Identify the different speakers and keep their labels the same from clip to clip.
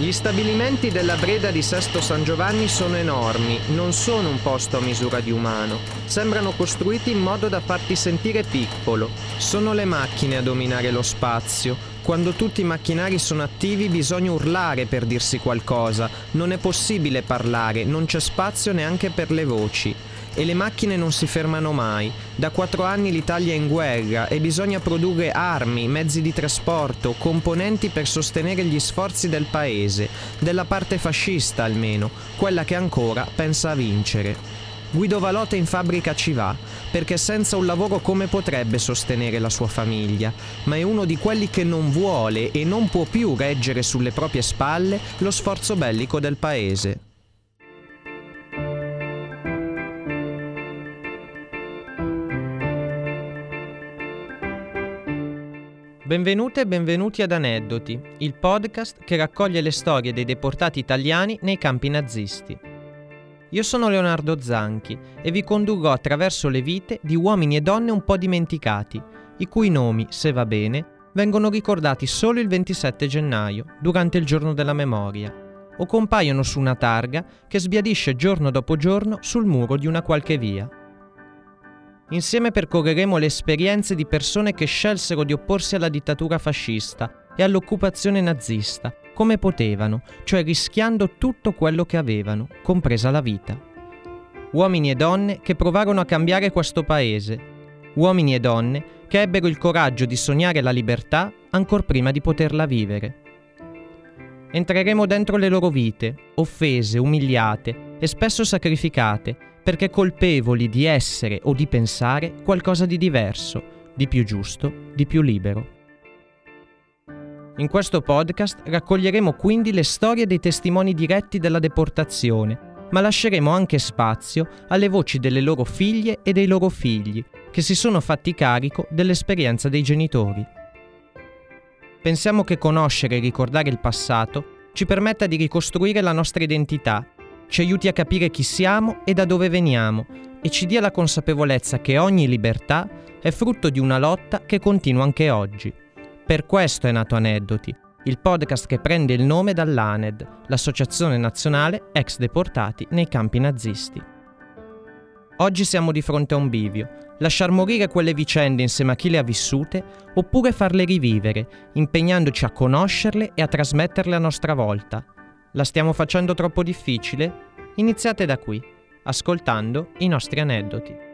Speaker 1: Gli stabilimenti della Breda di Sesto San Giovanni sono enormi, non sono un posto a misura di umano. Sembrano costruiti in modo da farti sentire piccolo. Sono le macchine a dominare lo spazio. Quando tutti i macchinari sono attivi bisogna urlare per dirsi qualcosa. Non è possibile parlare, non c'è spazio neanche per le voci. E le macchine non si fermano mai. Da quattro anni l'Italia è in guerra e bisogna produrre armi, mezzi di trasporto, componenti per sostenere gli sforzi del paese, della parte fascista almeno, quella che ancora pensa a vincere. Guido Valote in fabbrica ci va, perché senza un lavoro come potrebbe sostenere la sua famiglia, ma è uno di quelli che non vuole e non può più reggere sulle proprie spalle lo sforzo bellico del paese. Benvenute e benvenuti ad Aneddoti, il podcast che raccoglie le storie dei deportati italiani nei campi nazisti. Io sono Leonardo Zanchi e vi condurrò attraverso le vite di uomini e donne un po' dimenticati, i cui nomi, se va bene, vengono ricordati solo il 27 gennaio, durante il giorno della memoria, o compaiono su una targa che sbiadisce giorno dopo giorno sul muro di una qualche via. Insieme percorreremo le esperienze di persone che scelsero di opporsi alla dittatura fascista e all'occupazione nazista, come potevano, cioè rischiando tutto quello che avevano, compresa la vita. Uomini e donne che provarono a cambiare questo paese. Uomini e donne che ebbero il coraggio di sognare la libertà ancor prima di poterla vivere. Entreremo dentro le loro vite, offese, umiliate e spesso sacrificate, perché colpevoli di essere o di pensare qualcosa di diverso, di più giusto, di più libero. In questo podcast raccoglieremo quindi le storie dei testimoni diretti della deportazione, ma lasceremo anche spazio alle voci delle loro figlie e dei loro figli, che si sono fatti carico dell'esperienza dei genitori. Pensiamo che conoscere e ricordare il passato ci permetta di ricostruire la nostra identità ci aiuti a capire chi siamo e da dove veniamo e ci dia la consapevolezza che ogni libertà è frutto di una lotta che continua anche oggi. Per questo è nato Aneddoti, il podcast che prende il nome dall'ANED, l'Associazione Nazionale Ex Deportati nei campi nazisti. Oggi siamo di fronte a un bivio, lasciar morire quelle vicende insieme a chi le ha vissute oppure farle rivivere, impegnandoci a conoscerle e a trasmetterle a nostra volta, la stiamo facendo troppo difficile? Iniziate da qui, ascoltando i nostri aneddoti.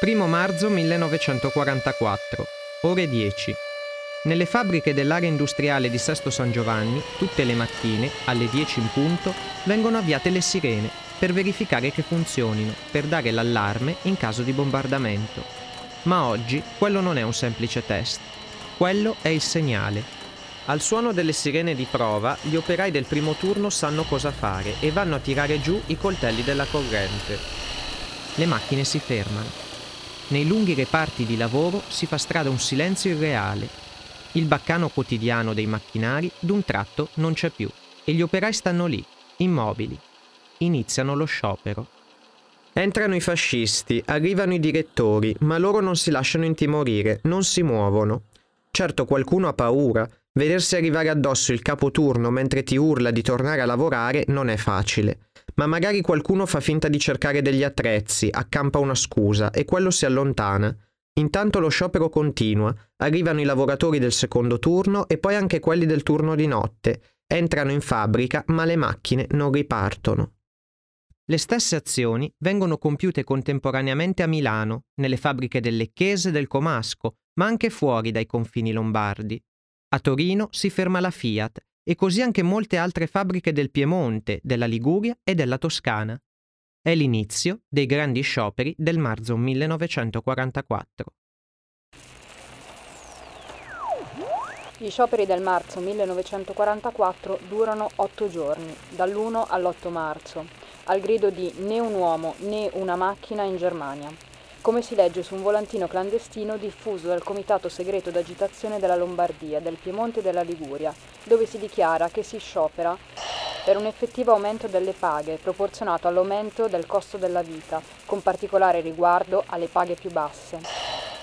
Speaker 1: Primo marzo 1944, ore 10. Nelle fabbriche dell'area industriale di Sesto San Giovanni, tutte le mattine, alle 10 in punto, vengono avviate le sirene per verificare che funzionino, per dare l'allarme in caso di bombardamento. Ma oggi quello non è un semplice test, quello è il segnale. Al suono delle sirene di prova, gli operai del primo turno sanno cosa fare e vanno a tirare giù i coltelli della corrente. Le macchine si fermano. Nei lunghi reparti di lavoro si fa strada un silenzio irreale. Il baccano quotidiano dei macchinari d'un tratto non c'è più e gli operai stanno lì, immobili, iniziano lo sciopero. Entrano i fascisti, arrivano i direttori, ma loro non si lasciano intimorire, non si muovono. Certo qualcuno ha paura, vedersi arrivare addosso il capoturno mentre ti urla di tornare a lavorare non è facile. Ma magari qualcuno fa finta di cercare degli attrezzi, accampa una scusa e quello si allontana. Intanto lo sciopero continua, arrivano i lavoratori del secondo turno e poi anche quelli del turno di notte. Entrano in fabbrica ma le macchine non ripartono. Le stesse azioni vengono compiute contemporaneamente a Milano, nelle fabbriche del Lecchese e del Comasco, ma anche fuori dai confini lombardi. A Torino si ferma la Fiat e così anche molte altre fabbriche del Piemonte, della Liguria e della Toscana. È l'inizio dei grandi scioperi del marzo 1944.
Speaker 2: Gli scioperi del marzo 1944 durano otto giorni, dall'1 all'8 marzo, al grido di né un uomo né una macchina in Germania, come si legge su un volantino clandestino diffuso dal Comitato Segreto d'Agitazione della Lombardia, del Piemonte e della Liguria, dove si dichiara che si sciopera per un effettivo aumento delle paghe proporzionato all'aumento del costo della vita, con particolare riguardo alle paghe più basse,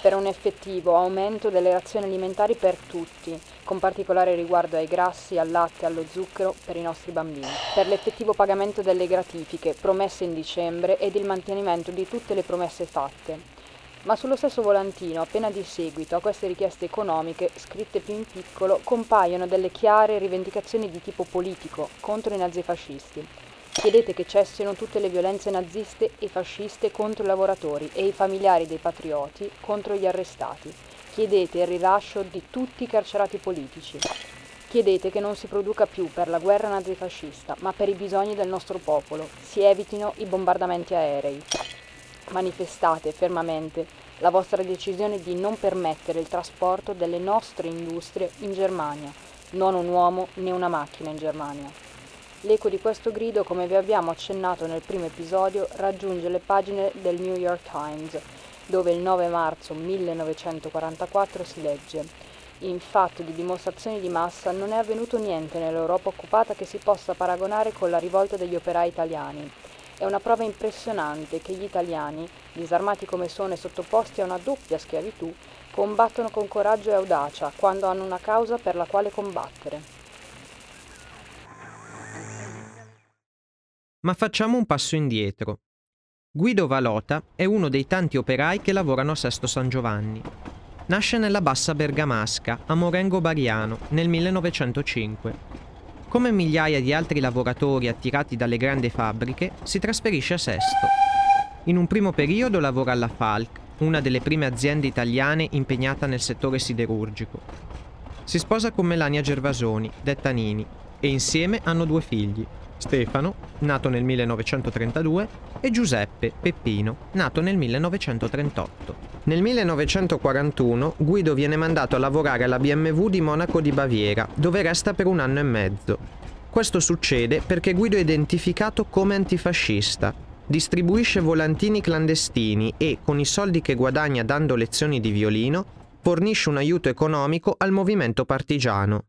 Speaker 2: per un effettivo aumento delle razioni alimentari per tutti, con particolare riguardo ai grassi, al latte e allo zucchero per i nostri bambini, per l'effettivo pagamento delle gratifiche promesse in dicembre ed il mantenimento di tutte le promesse fatte, ma sullo stesso volantino, appena di seguito a queste richieste economiche, scritte più in piccolo, compaiono delle chiare rivendicazioni di tipo politico contro i nazifascisti. Chiedete che cessino tutte le violenze naziste e fasciste contro i lavoratori e i familiari dei patrioti contro gli arrestati. Chiedete il rilascio di tutti i carcerati politici. Chiedete che non si produca più per la guerra nazifascista, ma per i bisogni del nostro popolo. Si evitino i bombardamenti aerei manifestate fermamente la vostra decisione di non permettere il trasporto delle nostre industrie in Germania, non un uomo né una macchina in Germania. L'eco di questo grido, come vi abbiamo accennato nel primo episodio, raggiunge le pagine del New York Times, dove il 9 marzo 1944 si legge in fatto di dimostrazioni di massa non è avvenuto niente nell'Europa occupata che si possa paragonare con la rivolta degli operai italiani. È una prova impressionante che gli italiani, disarmati come sono e sottoposti a una doppia schiavitù, combattono con coraggio e audacia quando hanno una causa per la quale combattere.
Speaker 1: Ma facciamo un passo indietro. Guido Valota è uno dei tanti operai che lavorano a Sesto San Giovanni. Nasce nella bassa bergamasca, a Morengo Bariano, nel 1905 come migliaia di altri lavoratori attirati dalle grandi fabbriche, si trasferisce a Sesto. In un primo periodo lavora alla Falk, una delle prime aziende italiane impegnata nel settore siderurgico. Si sposa con Melania Gervasoni, detta Nini, e insieme hanno due figli, Stefano, nato nel 1932, e Giuseppe Peppino, nato nel 1938. Nel 1941 Guido viene mandato a lavorare alla BMW di Monaco di Baviera, dove resta per un anno e mezzo. Questo succede perché Guido è identificato come antifascista, distribuisce volantini clandestini e, con i soldi che guadagna dando lezioni di violino, fornisce un aiuto economico al movimento partigiano.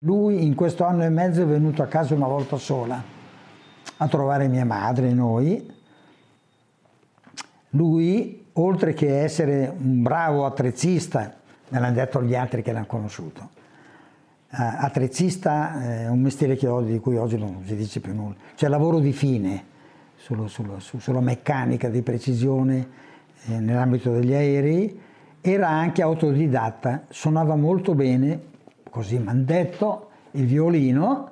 Speaker 3: Lui in questo anno e mezzo è venuto a casa una volta sola a trovare mia madre e noi. Lui, oltre che essere un bravo attrezzista, me l'hanno detto gli altri che l'hanno conosciuto, uh, attrezzista è un mestiere ho, di cui oggi non si dice più nulla, cioè lavoro di fine sullo, sullo, sulla meccanica di precisione eh, nell'ambito degli aerei, era anche autodidatta, suonava molto bene, così mi hanno detto, il violino,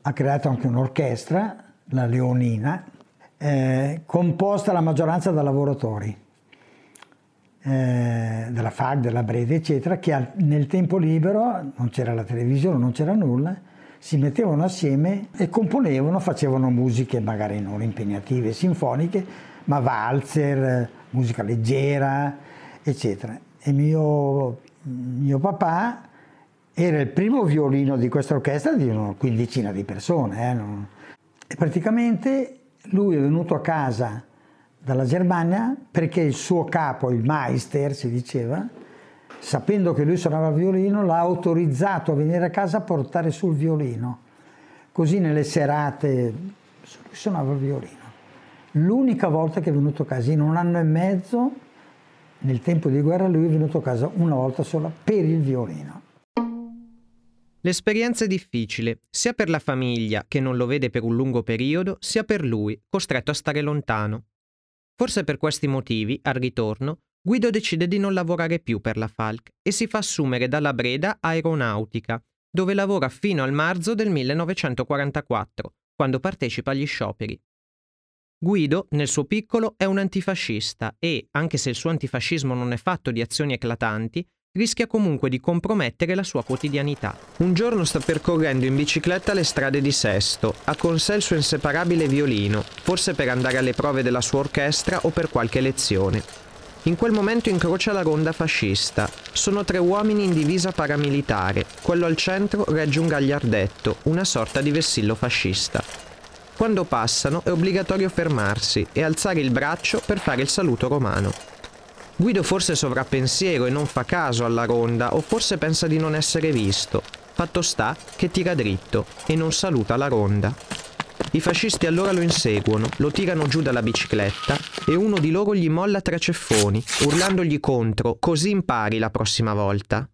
Speaker 3: ha creato anche un'orchestra, la Leonina, eh, composta la maggioranza da lavoratori eh, della FAC, della Brede, eccetera, che nel tempo libero, non c'era la televisione, non c'era nulla, si mettevano assieme e componevano, facevano musiche magari non impegnative, sinfoniche, ma valzer, musica leggera, eccetera. E mio, mio papà era il primo violino di questa orchestra di una quindicina di persone. Eh? E praticamente lui è venuto a casa dalla Germania perché il suo capo, il Meister, si diceva, sapendo che lui suonava il violino, l'ha autorizzato a venire a casa a portare sul violino. Così nelle serate suonava il violino. L'unica volta che è venuto a casa, in un anno e mezzo, nel tempo di guerra, lui è venuto a casa una volta sola per il violino.
Speaker 1: L'esperienza è difficile, sia per la famiglia, che non lo vede per un lungo periodo, sia per lui, costretto a stare lontano. Forse per questi motivi, al ritorno, Guido decide di non lavorare più per la Falk e si fa assumere dalla Breda Aeronautica, dove lavora fino al marzo del 1944, quando partecipa agli scioperi. Guido, nel suo piccolo, è un antifascista e, anche se il suo antifascismo non è fatto di azioni eclatanti, rischia comunque di compromettere la sua quotidianità. Un giorno sta percorrendo in bicicletta le strade di Sesto, ha con sé il suo inseparabile violino, forse per andare alle prove della sua orchestra o per qualche lezione. In quel momento incrocia la ronda fascista. Sono tre uomini in divisa paramilitare. Quello al centro regge un gagliardetto, una sorta di vessillo fascista. Quando passano è obbligatorio fermarsi e alzare il braccio per fare il saluto romano. Guido forse sovrappensiero e non fa caso alla ronda, o forse pensa di non essere visto. Fatto sta che tira dritto e non saluta la ronda. I fascisti allora lo inseguono, lo tirano giù dalla bicicletta e uno di loro gli molla tre ceffoni, urlandogli contro, così impari la prossima volta.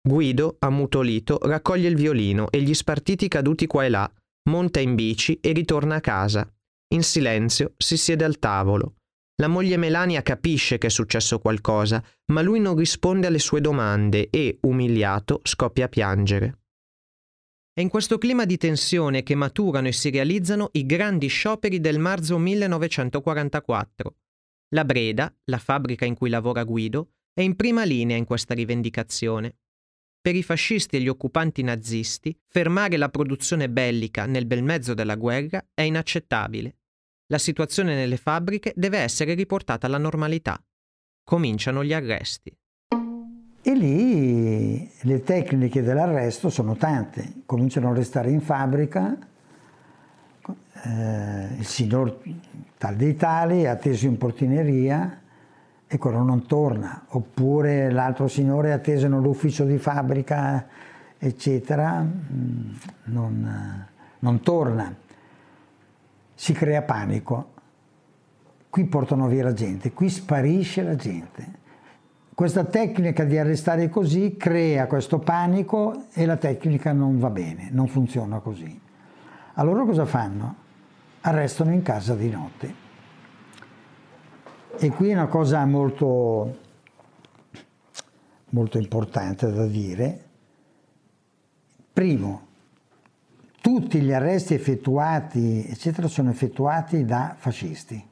Speaker 1: Guido, ammutolito, raccoglie il violino e gli spartiti caduti qua e là, monta in bici e ritorna a casa. In silenzio si siede al tavolo. La moglie Melania capisce che è successo qualcosa, ma lui non risponde alle sue domande e, umiliato, scoppia a piangere. È in questo clima di tensione che maturano e si realizzano i grandi scioperi del marzo 1944. La Breda, la fabbrica in cui lavora Guido, è in prima linea in questa rivendicazione. Per i fascisti e gli occupanti nazisti, fermare la produzione bellica nel bel mezzo della guerra è inaccettabile. La situazione nelle fabbriche deve essere riportata alla normalità. Cominciano gli arresti.
Speaker 3: E lì le tecniche dell'arresto sono tante, cominciano a restare in fabbrica, eh, il signor tal dei tali è atteso in portineria e quello non torna, oppure l'altro signore è atteso nell'ufficio di fabbrica, eccetera, mm, non, non torna. Si crea panico, qui portano via la gente, qui sparisce la gente questa tecnica di arrestare così crea questo panico e la tecnica non va bene, non funziona così. Allora cosa fanno? Arrestano in casa di notte. E qui è una cosa molto, molto importante da dire. Primo, tutti gli arresti effettuati, eccetera, sono effettuati da fascisti.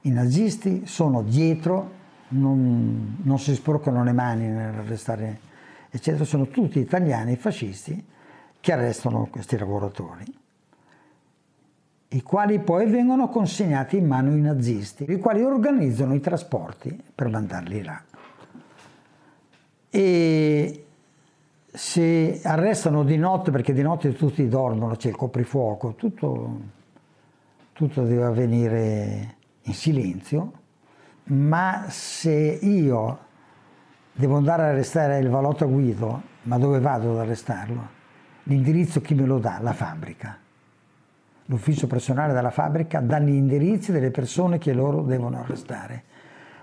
Speaker 3: I nazisti sono dietro non, non si sporcano le mani nell'arrestare, eccetera, sono tutti italiani fascisti che arrestano questi lavoratori, i quali poi vengono consegnati in mano ai nazisti, i quali organizzano i trasporti per mandarli là. E se arrestano di notte, perché di notte tutti dormono, c'è il coprifuoco, tutto, tutto deve avvenire in silenzio, ma se io devo andare a arrestare il valotto Guido, ma dove vado ad arrestarlo? L'indirizzo chi me lo dà? La fabbrica. L'ufficio personale della fabbrica dà gli indirizzi delle persone che loro devono arrestare.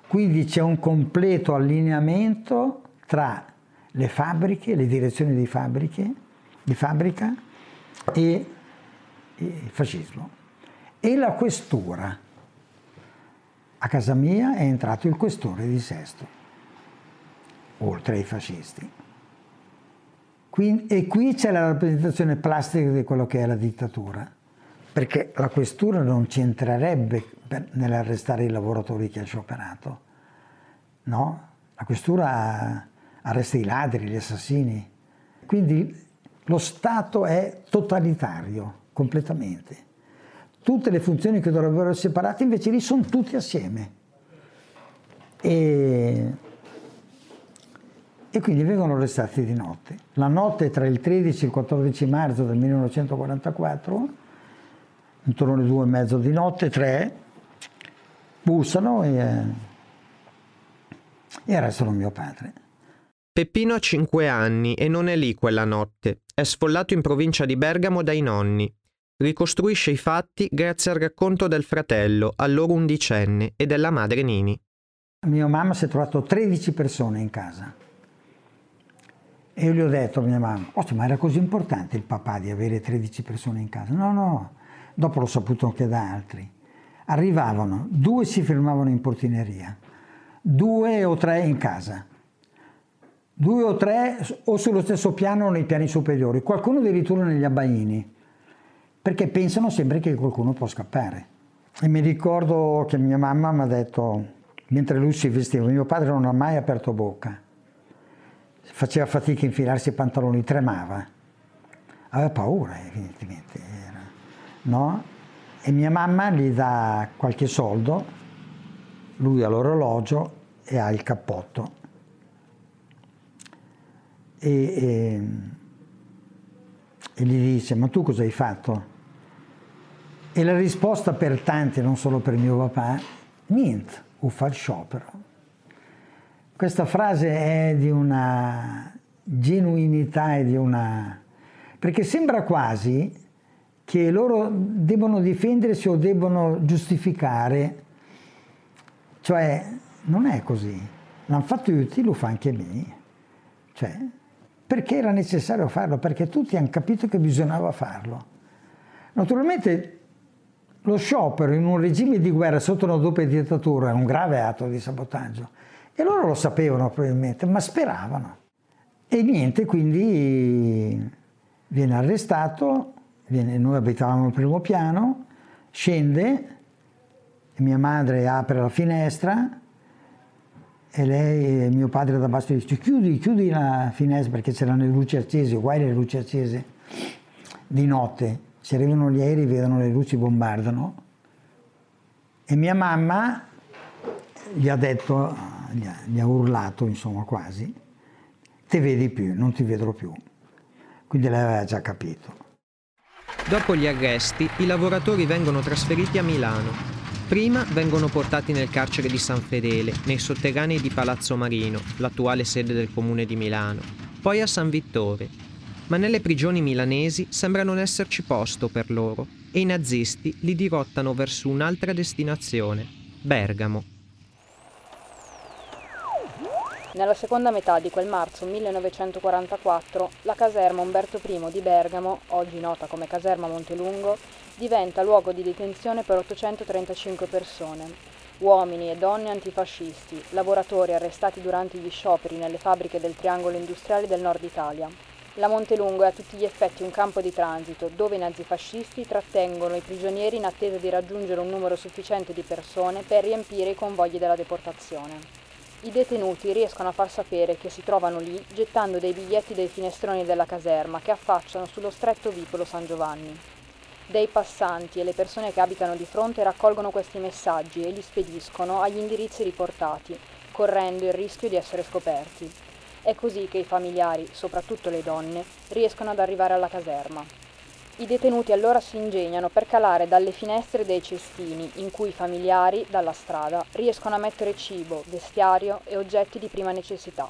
Speaker 3: Quindi c'è un completo allineamento tra le fabbriche, le direzioni di, fabbriche, di fabbrica e il fascismo. E la questura a casa mia è entrato il questore di Sesto, oltre ai fascisti. Quindi, e qui c'è la rappresentazione plastica di quello che è la dittatura, perché la questura non c'entrerebbe nell'arrestare i lavoratori che ha scioperato, no? La questura arresta i ladri, gli assassini. Quindi lo Stato è totalitario, completamente tutte le funzioni che dovrebbero essere separate invece lì sono tutte assieme. E, e quindi vengono arrestati di notte. La notte tra il 13 e il 14 marzo del 1944, intorno alle due e mezzo di notte, tre, bussano e, e arrestano mio padre.
Speaker 1: Peppino ha 5 anni e non è lì quella notte. È sfollato in provincia di Bergamo dai nonni ricostruisce i fatti grazie al racconto del fratello, allora undicenne, e della madre Nini.
Speaker 3: Mia mamma si è trovato 13 persone in casa. E io gli ho detto a mia mamma, oh, ma era così importante il papà di avere 13 persone in casa? No, no, dopo l'ho saputo anche da altri. Arrivavano, due si fermavano in portineria, due o tre in casa, due o tre o sullo stesso piano o nei piani superiori, qualcuno addirittura negli abbaini perché pensano sempre che qualcuno può scappare. E mi ricordo che mia mamma mi ha detto, mentre lui si vestiva, mio padre non ha mai aperto bocca, faceva fatica a infilarsi i pantaloni, tremava, aveva paura evidentemente, no? E mia mamma gli dà qualche soldo, lui ha l'orologio e ha il cappotto. E, e, e gli dice, ma tu cosa hai fatto? E la risposta per tanti, non solo per mio papà, niente, o fa il sciopero. Questa frase è di una genuinità e di una perché sembra quasi che loro debbano difendersi o debbano giustificare, cioè non è così, l'hanno fatto tutti, lo fa anche me, cioè, perché era necessario farlo, perché tutti hanno capito che bisognava farlo. Naturalmente lo sciopero in un regime di guerra sotto una doppia dittatura è un grave atto di sabotaggio e loro lo sapevano probabilmente, ma speravano. E niente, quindi viene arrestato, viene, noi abitavamo al primo piano, scende, mia madre apre la finestra e lei, mio padre da basso dice chiudi, chiudi la finestra perché c'erano le luci accese, uguali le luci accese di notte, si arrivano gli aerei, vedono le luci, bombardano e mia mamma gli ha detto, gli ha, gli ha urlato insomma quasi, te vedi più, non ti vedrò più quindi lei aveva già capito.
Speaker 1: Dopo gli arresti, i lavoratori vengono trasferiti a Milano. Prima vengono portati nel carcere di San Fedele, nei sotterranei di Palazzo Marino, l'attuale sede del comune di Milano, poi a San Vittore. Ma nelle prigioni milanesi sembra non esserci posto per loro e i nazisti li dirottano verso un'altra destinazione, Bergamo.
Speaker 2: Nella seconda metà di quel marzo 1944 la caserma Umberto I di Bergamo, oggi nota come caserma Montelungo, diventa luogo di detenzione per 835 persone, uomini e donne antifascisti, lavoratori arrestati durante gli scioperi nelle fabbriche del triangolo industriale del nord Italia. La Montelungo è a tutti gli effetti un campo di transito dove i nazifascisti trattengono i prigionieri in attesa di raggiungere un numero sufficiente di persone per riempire i convogli della deportazione. I detenuti riescono a far sapere che si trovano lì gettando dei biglietti dai finestroni della caserma che affacciano sullo stretto vicolo San Giovanni. Dei passanti e le persone che abitano di fronte raccolgono questi messaggi e li spediscono agli indirizzi riportati, correndo il rischio di essere scoperti. È così che i familiari, soprattutto le donne, riescono ad arrivare alla caserma. I detenuti allora si ingegnano per calare dalle finestre dei cestini in cui i familiari, dalla strada, riescono a mettere cibo, vestiario e oggetti di prima necessità.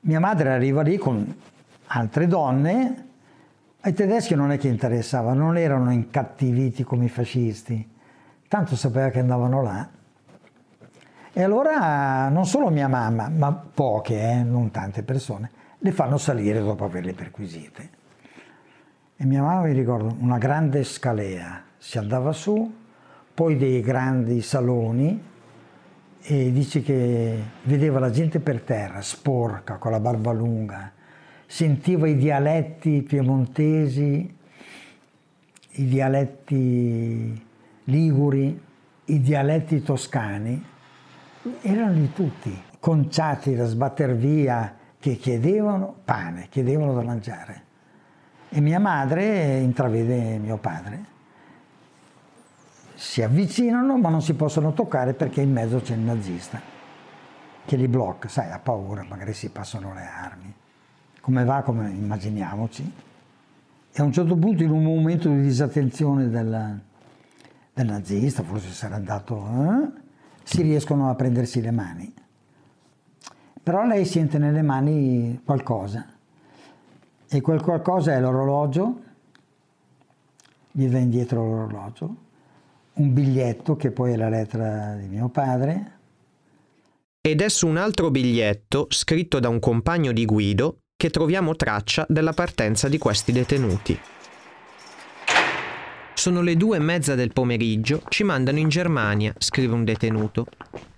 Speaker 3: Mia madre arriva lì con altre donne, ai tedeschi non è che interessava, non erano incattiviti come i fascisti, tanto sapeva che andavano là. E allora non solo mia mamma, ma poche, eh, non tante persone, le fanno salire dopo averle perquisite. E mia mamma mi ricordo una grande scalea, si andava su, poi dei grandi saloni e dice che vedeva la gente per terra, sporca, con la barba lunga, sentiva i dialetti piemontesi, i dialetti liguri, i dialetti toscani, erano di tutti, conciati da sbatter via che chiedevano pane, chiedevano da mangiare. E mia madre intravede mio padre. Si avvicinano ma non si possono toccare perché in mezzo c'è il nazista che li blocca, sai, ha paura, magari si passano le armi. Come va, come immaginiamoci. E a un certo punto, in un momento di disattenzione del, del nazista, forse sarà andato, eh, si riescono a prendersi le mani però lei sente nelle mani qualcosa e quel qualcosa è l'orologio, gli dà indietro l'orologio, un biglietto che poi è la lettera di mio padre.
Speaker 1: Ed è su un altro biglietto, scritto da un compagno di Guido, che troviamo traccia della partenza di questi detenuti. Sono le due e mezza del pomeriggio, ci mandano in Germania, scrive un detenuto.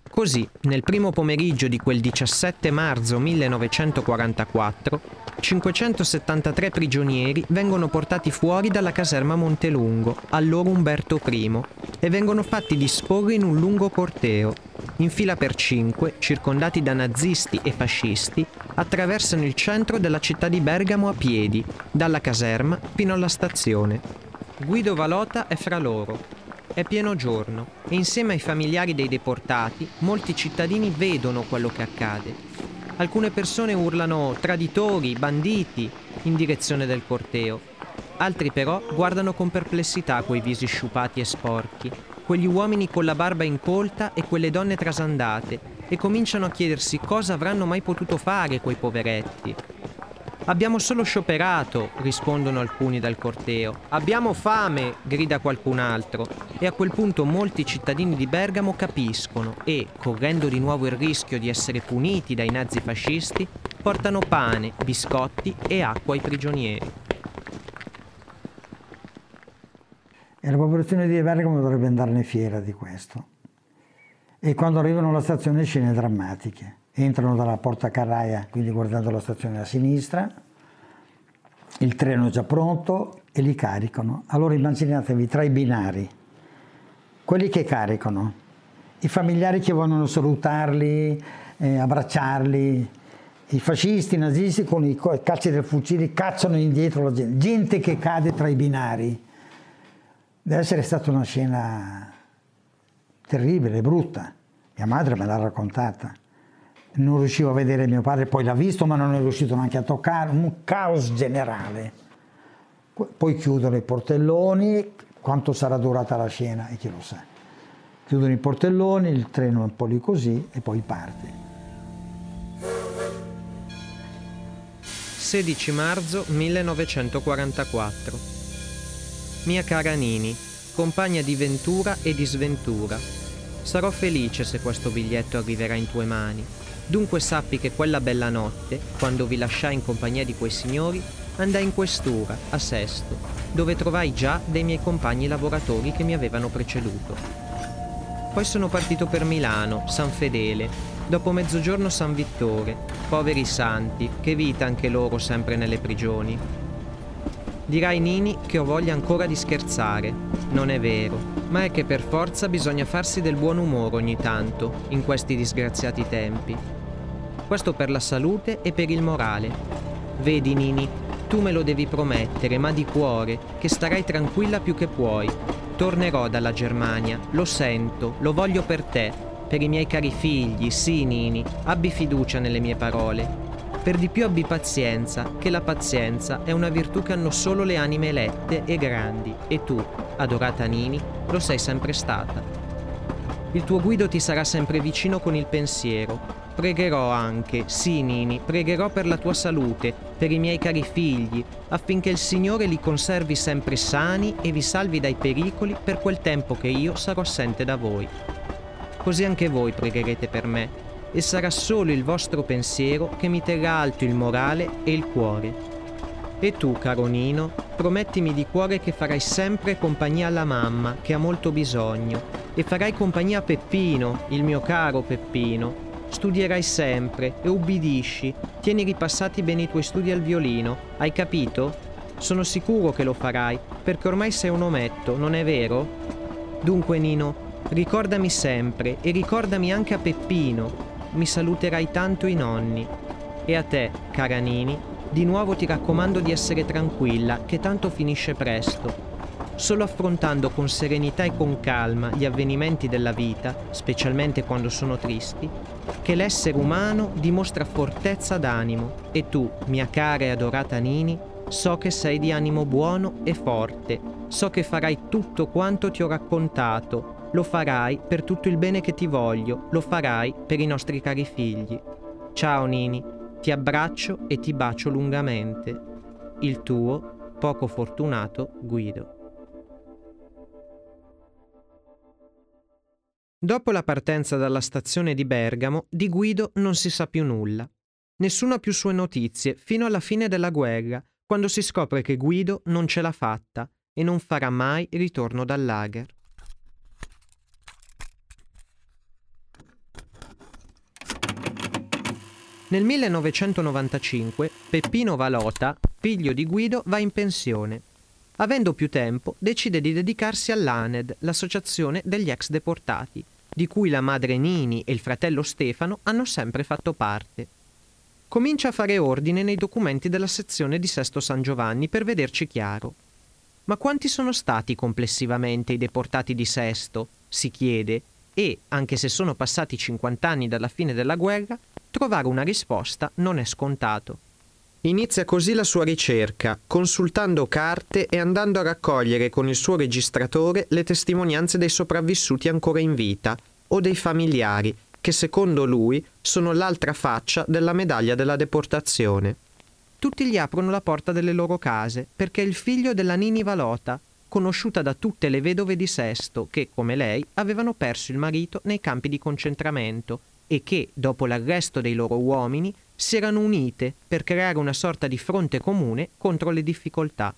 Speaker 1: Così, nel primo pomeriggio di quel 17 marzo 1944, 573 prigionieri vengono portati fuori dalla caserma Montelungo, allora Umberto I, e vengono fatti disporre in un lungo corteo. In fila per cinque, circondati da nazisti e fascisti, attraversano il centro della città di Bergamo a piedi, dalla caserma fino alla stazione. Guido Valota è fra loro, è pieno giorno e insieme ai familiari dei deportati molti cittadini vedono quello che accade. Alcune persone urlano traditori, banditi in direzione del corteo. Altri però guardano con perplessità quei visi sciupati e sporchi, quegli uomini con la barba incolta e quelle donne trasandate e cominciano a chiedersi cosa avranno mai potuto fare quei poveretti. Abbiamo solo scioperato, rispondono alcuni dal corteo. Abbiamo fame, grida qualcun altro. E a quel punto molti cittadini di Bergamo capiscono e, correndo di nuovo il rischio di essere puniti dai nazifascisti, portano pane, biscotti e acqua ai prigionieri.
Speaker 3: E la popolazione di Bergamo dovrebbe andarne fiera di questo. E quando arrivano alla stazione scene drammatiche entrano dalla porta carraia, quindi guardando la stazione a sinistra, il treno è già pronto e li caricano. Allora immaginatevi tra i binari, quelli che caricano, i familiari che vogliono salutarli, eh, abbracciarli, i fascisti, i nazisti con i calci del fucile cacciano indietro la gente, gente che cade tra i binari. Deve essere stata una scena terribile, brutta. Mia madre me l'ha raccontata non riuscivo a vedere mio padre, poi l'ha visto ma non è riuscito neanche a toccare, un caos generale. Poi chiudono i portelloni, quanto sarà durata la scena e chi lo sa. Chiudono i portelloni, il treno è un po' lì così e poi parte.
Speaker 1: 16 marzo 1944. Mia cara Nini, compagna di ventura e di sventura. Sarò felice se questo biglietto arriverà in tue mani Dunque sappi che quella bella notte, quando vi lasciai in compagnia di quei signori, andai in questura, a Sesto, dove trovai già dei miei compagni lavoratori che mi avevano preceduto. Poi sono partito per Milano, San Fedele, dopo mezzogiorno San Vittore, poveri santi, che vita anche loro sempre nelle prigioni. Dirai Nini che ho voglia ancora di scherzare. Non è vero, ma è che per forza bisogna farsi del buon umore ogni tanto, in questi disgraziati tempi. Questo per la salute e per il morale. Vedi Nini, tu me lo devi promettere, ma di cuore, che starai tranquilla più che puoi. Tornerò dalla Germania, lo sento, lo voglio per te, per i miei cari figli, sì Nini, abbi fiducia nelle mie parole. Per di più abbi pazienza, che la pazienza è una virtù che hanno solo le anime elette e grandi, e tu, adorata Nini, lo sei sempre stata. Il tuo guido ti sarà sempre vicino con il pensiero, Pregherò anche, sì Nini, pregherò per la tua salute, per i miei cari figli, affinché il Signore li conservi sempre sani e vi salvi dai pericoli per quel tempo che io sarò assente da voi. Così anche voi pregherete per me, e sarà solo il vostro pensiero che mi terrà alto il morale e il cuore. E tu, caro Nino, promettimi di cuore che farai sempre compagnia alla mamma, che ha molto bisogno, e farai compagnia a Peppino, il mio caro Peppino, Studierai sempre e ubbidisci. Tieni ripassati bene i tuoi studi al violino. Hai capito? Sono sicuro che lo farai, perché ormai sei un ometto, non è vero? Dunque, Nino, ricordami sempre e ricordami anche a Peppino. Mi saluterai tanto i nonni. E a te, cara Nini, di nuovo ti raccomando di essere tranquilla, che tanto finisce presto. Solo affrontando con serenità e con calma gli avvenimenti della vita, specialmente quando sono tristi, che l'essere umano dimostra fortezza d'animo e tu, mia cara e adorata Nini, so che sei di animo buono e forte, so che farai tutto quanto ti ho raccontato, lo farai per tutto il bene che ti voglio, lo farai per i nostri cari figli. Ciao Nini, ti abbraccio e ti bacio lungamente. Il tuo, poco fortunato Guido. Dopo la partenza dalla stazione di Bergamo, di Guido non si sa più nulla. Nessuno ha più sue notizie fino alla fine della guerra, quando si scopre che Guido non ce l'ha fatta e non farà mai ritorno dal lager. Nel 1995 Peppino Valota, figlio di Guido, va in pensione. Avendo più tempo, decide di dedicarsi all'ANED, l'associazione degli ex deportati, di cui la madre Nini e il fratello Stefano hanno sempre fatto parte. Comincia a fare ordine nei documenti della sezione di Sesto San Giovanni per vederci chiaro. Ma quanti sono stati complessivamente i deportati di Sesto? si chiede, e, anche se sono passati 50 anni dalla fine della guerra, trovare una risposta non è scontato. Inizia così la sua ricerca, consultando carte e andando a raccogliere con il suo registratore le testimonianze dei sopravvissuti ancora in vita o dei familiari, che secondo lui sono l'altra faccia della medaglia della deportazione. tutti gli aprono la porta delle loro case perché è il figlio della Nini Valota, conosciuta da tutte le vedove di Sesto che, come lei, avevano perso il marito nei campi di concentramento e che, dopo l'arresto dei loro uomini, si erano unite per creare una sorta di fronte comune contro le difficoltà.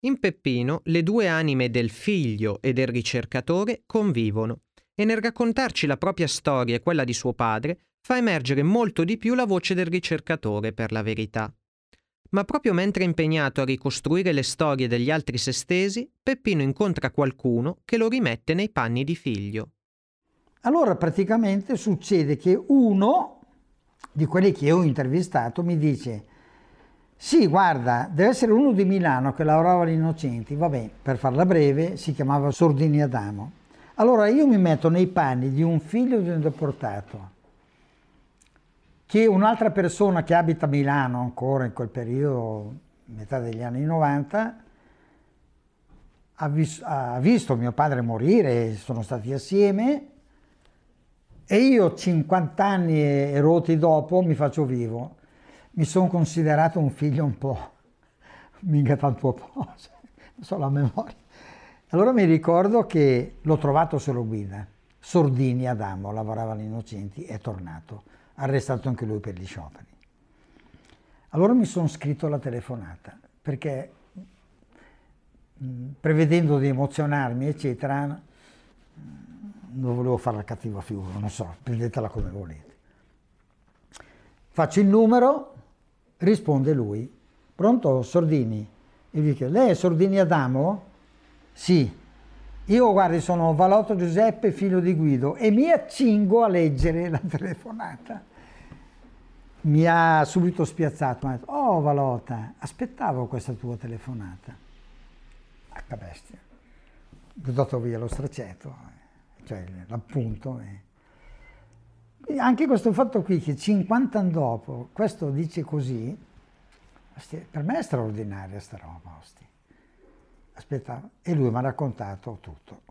Speaker 1: In Peppino le due anime del figlio e del ricercatore convivono e nel raccontarci la propria storia e quella di suo padre fa emergere molto di più la voce del ricercatore per la verità ma proprio mentre è impegnato a ricostruire le storie degli altri sestesi, Peppino incontra qualcuno che lo rimette nei panni di figlio.
Speaker 3: Allora praticamente succede che uno di quelli che ho intervistato mi dice sì, guarda, deve essere uno di Milano che lavorava agli Innocenti, vabbè, per farla breve, si chiamava Sordini Adamo. Allora io mi metto nei panni di un figlio di un deportato che un'altra persona che abita a Milano ancora in quel periodo, metà degli anni 90, ha, vis- ha visto mio padre morire, sono stati assieme e io 50 anni e rotti dopo mi faccio vivo. Mi sono considerato un figlio un po', mica tanto po', non so la memoria. Allora mi ricordo che l'ho trovato solo guida. Sordini Adamo, lavorava agli è tornato arrestato anche lui per gli scioperi. Allora mi sono scritto la telefonata perché prevedendo di emozionarmi, eccetera, non volevo fare la cattiva figura, non so, prendetela come volete. Faccio il numero, risponde lui. Pronto, Sordini? E dico, lei è Sordini Adamo? Sì. Io, guardi, sono Valotto Giuseppe, figlio di Guido, e mi accingo a leggere la telefonata mi ha subito spiazzato, mi ha detto, oh Valota, aspettavo questa tua telefonata. H bestia. Ho buttato via lo stracetto, cioè l'appunto. E anche questo fatto qui, che 50 anni dopo, questo dice così, per me è straordinaria sta roba, osti. Aspetta, e lui mi ha raccontato tutto.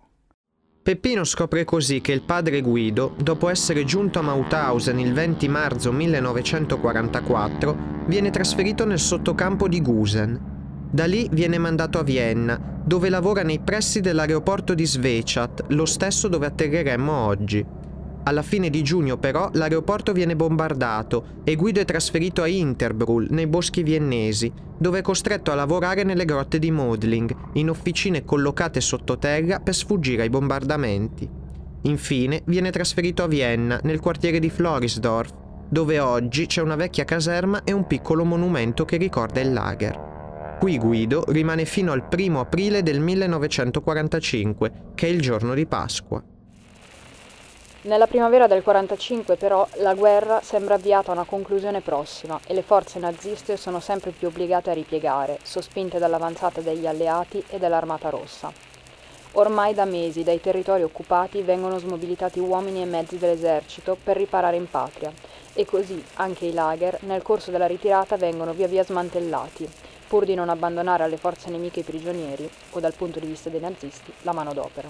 Speaker 1: Peppino scopre così che il padre Guido, dopo essere giunto a Mauthausen il 20 marzo 1944, viene trasferito nel sottocampo di Gusen. Da lì viene mandato a Vienna, dove lavora nei pressi dell'aeroporto di Svechat, lo stesso dove atterreremmo oggi. Alla fine di giugno però l'aeroporto viene bombardato e Guido è trasferito a Interbrul, nei boschi viennesi, dove è costretto a lavorare nelle grotte di Modling, in officine collocate sottoterra per sfuggire ai bombardamenti. Infine viene trasferito a Vienna, nel quartiere di Florisdorf, dove oggi c'è una vecchia caserma e un piccolo monumento che ricorda il lager. Qui Guido rimane fino al 1 aprile del 1945, che è il giorno di Pasqua.
Speaker 2: Nella primavera del 45 però la guerra sembra avviata a una conclusione prossima e le forze naziste sono sempre più obbligate a ripiegare, sospinte dall'avanzata degli alleati e dell'Armata Rossa. Ormai da mesi dai territori occupati vengono smobilitati uomini e mezzi dell'esercito per riparare in patria e così anche i lager nel corso della ritirata vengono via via smantellati, pur di non abbandonare alle forze nemiche i prigionieri o dal punto di vista dei nazisti la manodopera.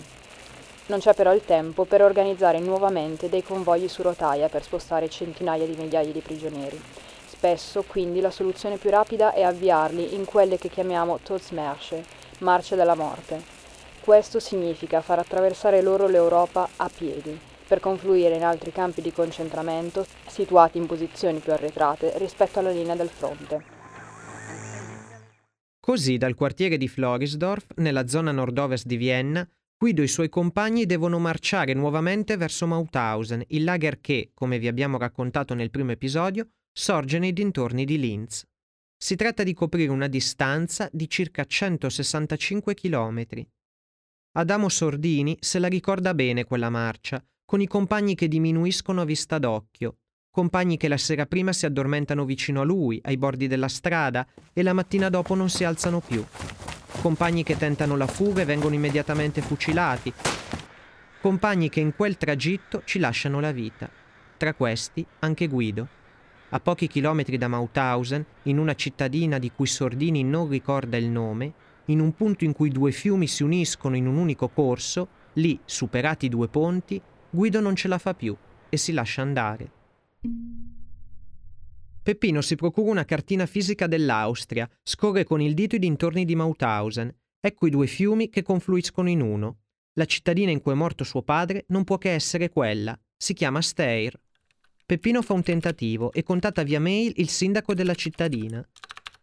Speaker 2: Non c'è però il tempo per organizzare nuovamente dei convogli su rotaia per spostare centinaia di migliaia di prigionieri. Spesso, quindi, la soluzione più rapida è avviarli in quelle che chiamiamo Todesmärsche, marce della morte. Questo significa far attraversare loro l'Europa a piedi, per confluire in altri campi di concentramento situati in posizioni più arretrate rispetto alla linea del fronte.
Speaker 1: Così dal quartiere di Florisdorf, nella zona nord-ovest di Vienna, Guido e i suoi compagni devono marciare nuovamente verso Mauthausen, il lager che, come vi abbiamo raccontato nel primo episodio, sorge nei dintorni di Linz. Si tratta di coprire una distanza di circa 165 km. Adamo Sordini se la ricorda bene quella marcia, con i compagni che diminuiscono a vista d'occhio, compagni che la sera prima si addormentano vicino a lui, ai bordi della strada, e la mattina dopo non si alzano più compagni che tentano la fuga e vengono immediatamente fucilati, compagni che in quel tragitto ci lasciano la vita. Tra questi anche Guido. A pochi chilometri da Mauthausen, in una cittadina di cui Sordini non ricorda il nome, in un punto in cui due fiumi si uniscono in un unico corso, lì, superati i due ponti, Guido non ce la fa più e si lascia andare. Peppino si procura una cartina fisica dell'Austria, scorre con il dito i dintorni di Mauthausen. Ecco i due fiumi che confluiscono in uno. La cittadina in cui è morto suo padre non può che essere quella. Si chiama Steyr. Peppino fa un tentativo e contatta via mail il sindaco della cittadina.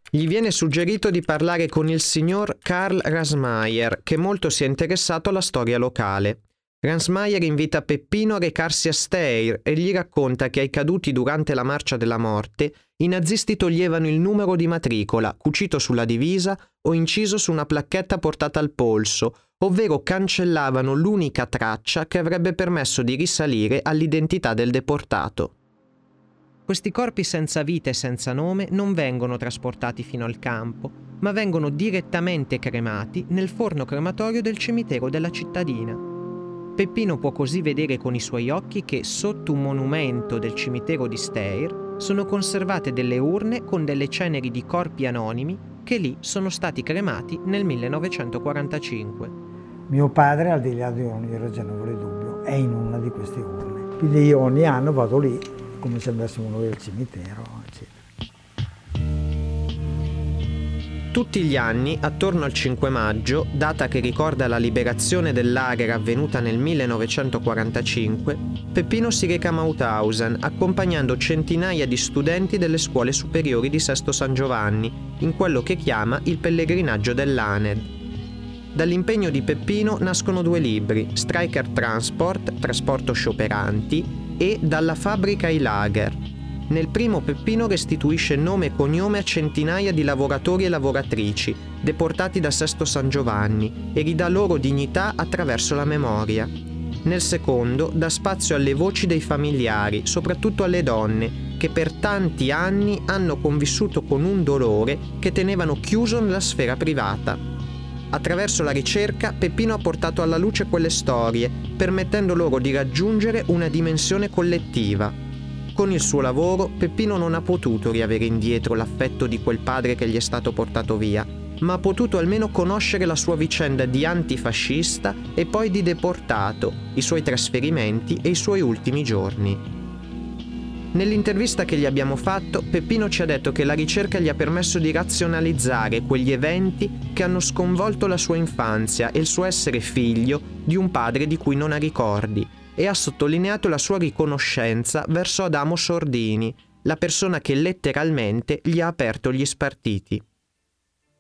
Speaker 1: Gli viene suggerito di parlare con il signor Karl Rasmayer, che molto si è interessato alla storia locale. Ransmayer invita Peppino a recarsi a Steyr e gli racconta che ai caduti durante la marcia della morte i nazisti toglievano il numero di matricola, cucito sulla divisa o inciso su una placchetta portata al polso, ovvero cancellavano l'unica traccia che avrebbe permesso di risalire all'identità del deportato. Questi corpi senza vita e senza nome non vengono trasportati fino al campo, ma vengono direttamente cremati nel forno crematorio del cimitero della cittadina. Peppino può così vedere con i suoi occhi che sotto un monumento del cimitero di Steyr sono conservate delle urne con delle ceneri di corpi anonimi che lì sono stati cremati nel 1945.
Speaker 3: Mio padre, al di là di ogni ragionevole dubbio, è in una di queste urne. Quindi io ogni anno vado lì come se andassimo noi al cimitero, eccetera.
Speaker 1: Tutti gli anni, attorno al 5 maggio, data che ricorda la liberazione dell'Ager avvenuta nel 1945, Peppino si reca a Mauthausen accompagnando centinaia di studenti delle scuole superiori di Sesto San Giovanni, in quello che chiama il pellegrinaggio dell'Aned. Dall'impegno di Peppino nascono due libri, Striker Transport, Trasporto Scioperanti e Dalla fabbrica ai lager. Nel primo Peppino restituisce nome e cognome a centinaia di lavoratori e lavoratrici deportati da Sesto San Giovanni e ridà loro dignità attraverso la memoria. Nel secondo dà spazio alle voci dei familiari, soprattutto alle donne, che per tanti anni hanno convissuto con un dolore che tenevano chiuso nella sfera privata. Attraverso la ricerca, Peppino ha portato alla luce quelle storie, permettendo loro di raggiungere una dimensione collettiva. Con il suo lavoro, Peppino non ha potuto riavere indietro l'affetto di quel padre che gli è stato portato via, ma ha potuto almeno conoscere la sua vicenda di antifascista e poi di deportato, i suoi trasferimenti e i suoi ultimi giorni. Nell'intervista che gli abbiamo fatto, Peppino ci ha detto che la ricerca gli ha permesso di razionalizzare quegli eventi che hanno sconvolto la sua infanzia e il suo essere figlio di un padre di cui non ha ricordi e ha sottolineato la sua riconoscenza verso Adamo Sordini, la persona che letteralmente gli ha aperto gli spartiti.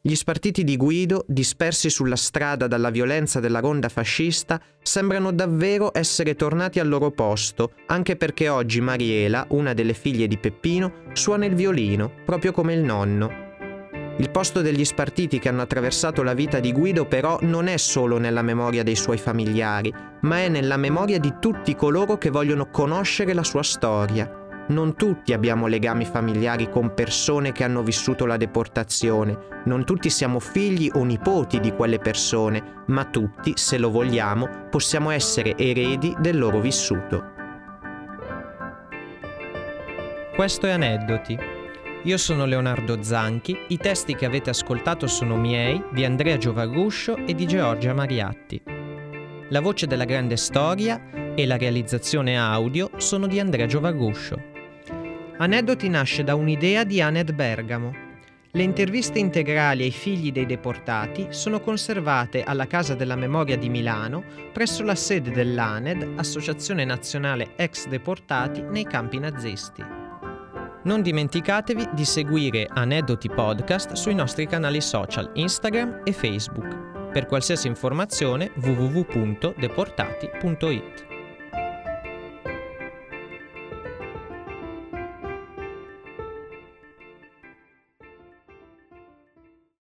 Speaker 1: Gli spartiti di Guido, dispersi sulla strada dalla violenza della ronda fascista, sembrano davvero essere tornati al loro posto, anche perché oggi Mariela, una delle figlie di Peppino, suona il violino, proprio come il nonno. Il posto degli spartiti che hanno attraversato la vita di Guido però non è solo nella memoria dei suoi familiari, ma è nella memoria di tutti coloro che vogliono conoscere la sua storia, non tutti abbiamo legami familiari con persone che hanno vissuto la deportazione, non tutti siamo figli o nipoti di quelle persone, ma tutti, se lo vogliamo, possiamo essere eredi del loro vissuto. Questo è Aneddoti. Io sono Leonardo Zanchi, i testi che avete ascoltato sono miei, di Andrea Giovaguscio e di Giorgia Mariatti. La voce della grande storia e la realizzazione audio sono di Andrea Giovaguscio. Aneddoti nasce da un'idea di Aned Bergamo. Le interviste integrali ai figli dei deportati sono conservate alla Casa della Memoria di Milano presso la sede dell'ANED, Associazione Nazionale Ex Deportati nei campi nazisti. Non dimenticatevi di seguire Aneddoti Podcast sui nostri canali social Instagram e Facebook. Per qualsiasi informazione www.deportati.it.